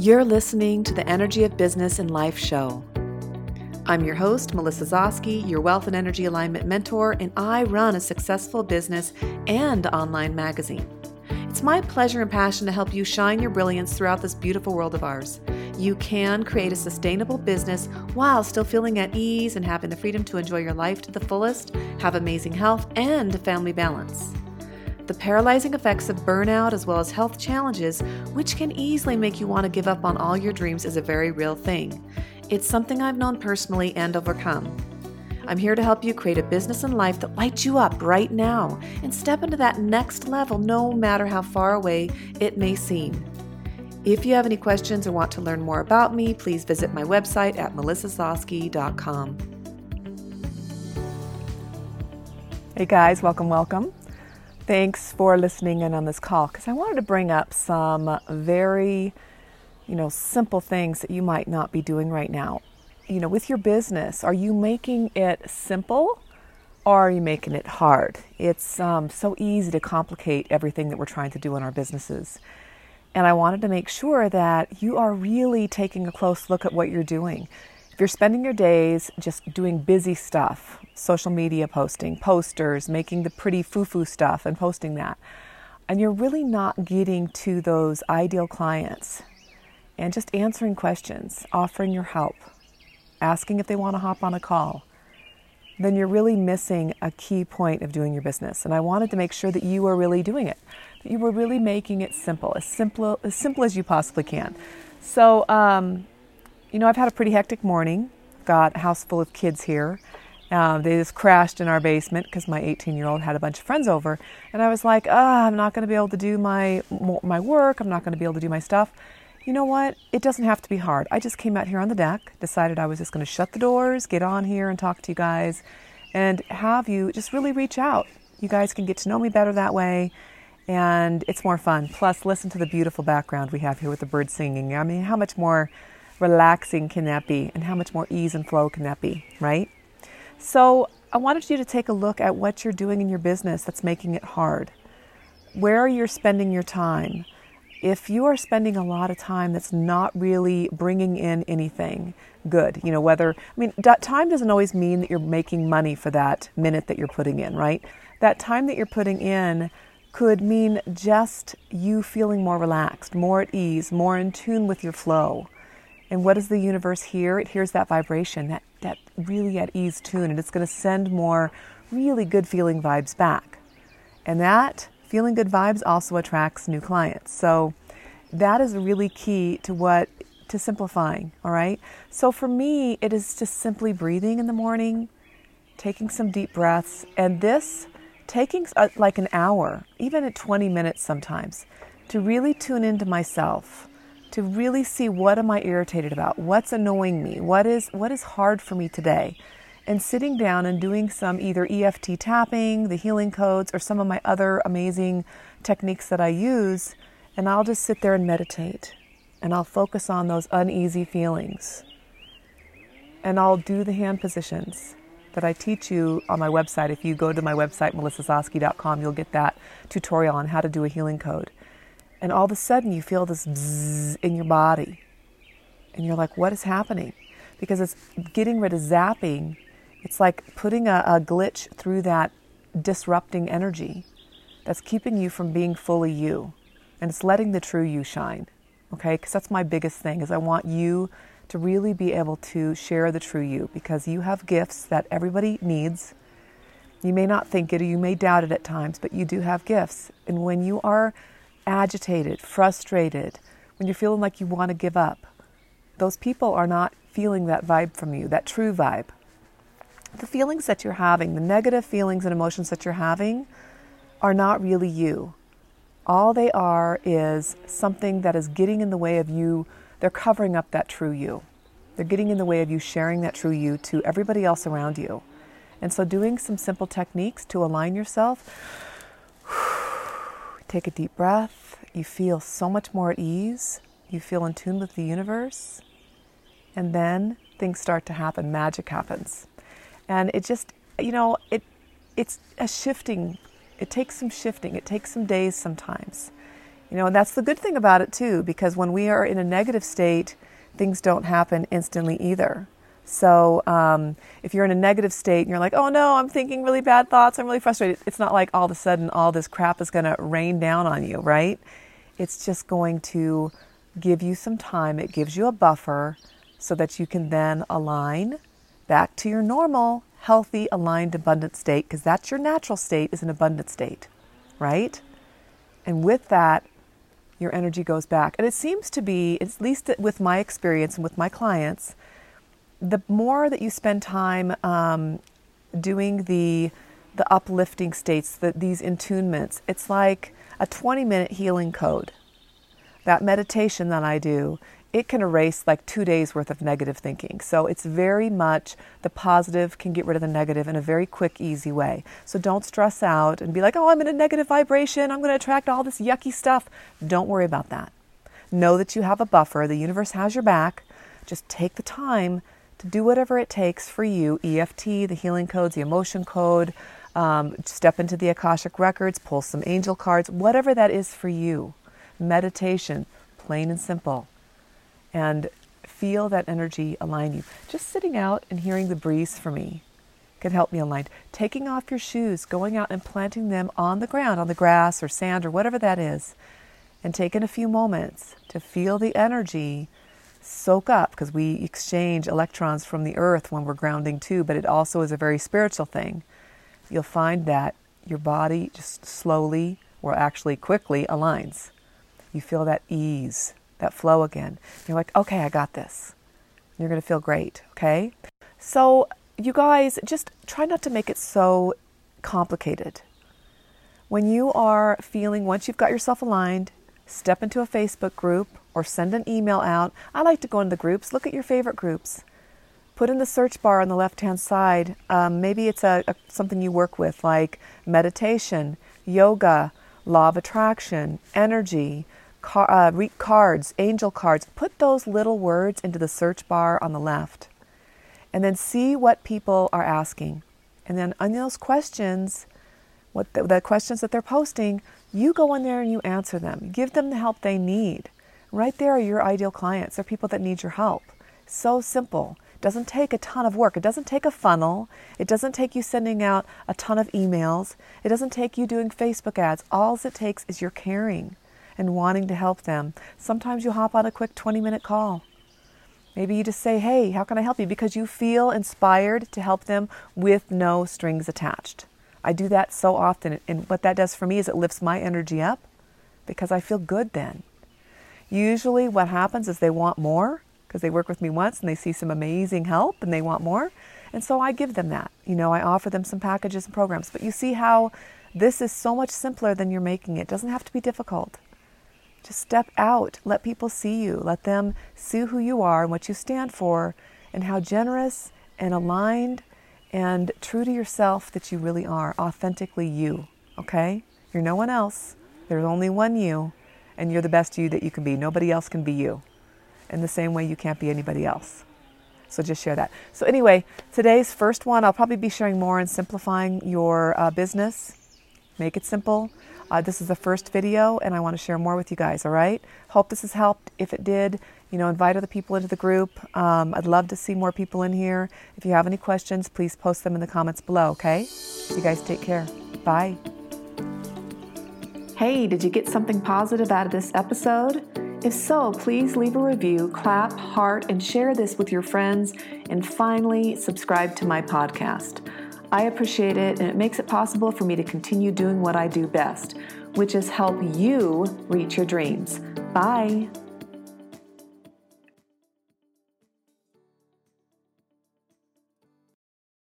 You're listening to the Energy of Business and Life show. I'm your host, Melissa Zosky, your wealth and energy alignment mentor, and I run a successful business and online magazine. It's my pleasure and passion to help you shine your brilliance throughout this beautiful world of ours. You can create a sustainable business while still feeling at ease and having the freedom to enjoy your life to the fullest, have amazing health, and family balance. The paralyzing effects of burnout as well as health challenges, which can easily make you want to give up on all your dreams, is a very real thing. It's something I've known personally and overcome. I'm here to help you create a business and life that lights you up right now and step into that next level no matter how far away it may seem. If you have any questions or want to learn more about me, please visit my website at melissazosky.com. Hey guys, welcome, welcome. Thanks for listening in on this call because I wanted to bring up some very, you know, simple things that you might not be doing right now. You know, with your business, are you making it simple or are you making it hard? It's um, so easy to complicate everything that we're trying to do in our businesses. And I wanted to make sure that you are really taking a close look at what you're doing. You're spending your days just doing busy stuff, social media posting, posters, making the pretty foo foo stuff and posting that. And you're really not getting to those ideal clients and just answering questions, offering your help, asking if they want to hop on a call. Then you're really missing a key point of doing your business. And I wanted to make sure that you are really doing it, that you were really making it simple, as simple as, simple as you possibly can. So, um, you know, I've had a pretty hectic morning. Got a house full of kids here uh, they just crashed in our basement because my 18 year old had a bunch of friends over. And I was like, oh, I'm not going to be able to do my, my work. I'm not going to be able to do my stuff. You know what? It doesn't have to be hard. I just came out here on the deck, decided I was just going to shut the doors, get on here and talk to you guys, and have you just really reach out. You guys can get to know me better that way, and it's more fun. Plus, listen to the beautiful background we have here with the birds singing. I mean, how much more relaxing can that be, and how much more ease and flow can that be, right? So I wanted you to take a look at what you're doing in your business that's making it hard. Where you're spending your time. If you are spending a lot of time that's not really bringing in anything good, you know, whether, I mean, time doesn't always mean that you're making money for that minute that you're putting in, right? That time that you're putting in could mean just you feeling more relaxed, more at ease, more in tune with your flow. And what does the universe hear? It hears that vibration, that, that really at ease tune, and it's going to send more really good feeling vibes back. And that feeling good vibes also attracts new clients. So that is really key to what to simplifying, all right? So for me, it is just simply breathing in the morning, taking some deep breaths, and this taking uh, like an hour, even at 20 minutes sometimes, to really tune into myself to really see what am I irritated about? What's annoying me? What is what is hard for me today? And sitting down and doing some either EFT tapping, the healing codes, or some of my other amazing techniques that I use, and I'll just sit there and meditate. And I'll focus on those uneasy feelings. And I'll do the hand positions that I teach you on my website. If you go to my website, melissazosky.com, you'll get that tutorial on how to do a healing code and all of a sudden you feel this bzzz in your body. And you're like, what is happening? Because it's getting rid of zapping. It's like putting a, a glitch through that disrupting energy that's keeping you from being fully you. And it's letting the true you shine. Okay? Because that's my biggest thing is I want you to really be able to share the true you because you have gifts that everybody needs. You may not think it or you may doubt it at times, but you do have gifts. And when you are agitated, frustrated, when you're feeling like you want to give up, those people are not feeling that vibe from you, that true vibe. The feelings that you're having, the negative feelings and emotions that you're having, are not really you. All they are is something that is getting in the way of you. They're covering up that true you. They're getting in the way of you sharing that true you to everybody else around you. And so, doing some simple techniques to align yourself Take a deep breath. You feel so much more at ease. You feel in tune with the universe. And then things start to happen. Magic happens. And it just, you know, it it's a shifting. It takes some shifting. It takes some days sometimes. You know, and that's the good thing about it too, because when we are in a negative state, things don't happen instantly either. So um, if you're in a negative state and you're like, oh no, I'm thinking really bad thoughts, I'm really frustrated, it's not like all of a sudden all this crap is going to rain down on you, right? It's just going to give you some time. It gives you a buffer so that you can then align back to your normal, healthy, aligned, abundant state, because that's your natural state, is an abundant state, right? And with that, your energy goes back. And it seems to be, at least with my experience and with my clients, the more that you spend time um, doing the the uplifting states, the, these intunements, it's like a 20 minute healing code. That meditation that I do it can erase like two days worth of negative thinking. So it's very much the positive can get rid of the negative in a very quick, easy way. So don't stress out and be like, oh, I'm in a negative vibration. I'm going to attract all this yucky stuff. Don't worry about that. Know that you have a buffer. The universe has your back. Just take the time to do whatever it takes for you EFT, the healing codes, the emotion code, um, step into the Akashic records, pull some angel cards, whatever that is for you. Meditation, plain and simple and feel that energy align you. Just sitting out and hearing the breeze for me can help me align. Taking off your shoes, going out and planting them on the ground, on the grass or sand or whatever that is, and taking a few moments to feel the energy soak up because we exchange electrons from the earth when we're grounding too, but it also is a very spiritual thing. You'll find that your body just slowly or actually quickly aligns. You feel that ease that flow again. You're like, okay, I got this. You're going to feel great, okay? So, you guys, just try not to make it so complicated. When you are feeling, once you've got yourself aligned, step into a Facebook group or send an email out. I like to go into the groups, look at your favorite groups. Put in the search bar on the left hand side. Um, maybe it's a, a, something you work with, like meditation, yoga, law of attraction, energy, car, uh, read cards, angel cards, put those little words into the search bar on the left. And then see what people are asking. And then on those questions, what the, the questions that they're posting, you go in there and you answer them. Give them the help they need. Right there are your ideal clients. They're people that need your help. So simple. Doesn't take a ton of work. It doesn't take a funnel. It doesn't take you sending out a ton of emails. It doesn't take you doing Facebook ads. All it takes is your caring and wanting to help them. Sometimes you hop on a quick 20 minute call. Maybe you just say, Hey, how can I help you? Because you feel inspired to help them with no strings attached. I do that so often, and what that does for me is it lifts my energy up because I feel good then. Usually, what happens is they want more because they work with me once and they see some amazing help and they want more. And so I give them that. You know, I offer them some packages and programs. But you see how this is so much simpler than you're making it. It doesn't have to be difficult. Just step out. Let people see you. Let them see who you are and what you stand for and how generous and aligned and true to yourself that you really are, authentically you. Okay? You're no one else. There's only one you, and you're the best you that you can be. Nobody else can be you. In the same way, you can't be anybody else. So just share that. So, anyway, today's first one, I'll probably be sharing more in simplifying your uh, business. Make it simple. Uh, this is the first video, and I want to share more with you guys, all right? Hope this has helped. If it did, you know, invite other people into the group. Um, I'd love to see more people in here. If you have any questions, please post them in the comments below, okay? You guys take care. Bye. Hey, did you get something positive out of this episode? If so, please leave a review, clap, heart, and share this with your friends. And finally, subscribe to my podcast. I appreciate it, and it makes it possible for me to continue doing what I do best, which is help you reach your dreams. Bye.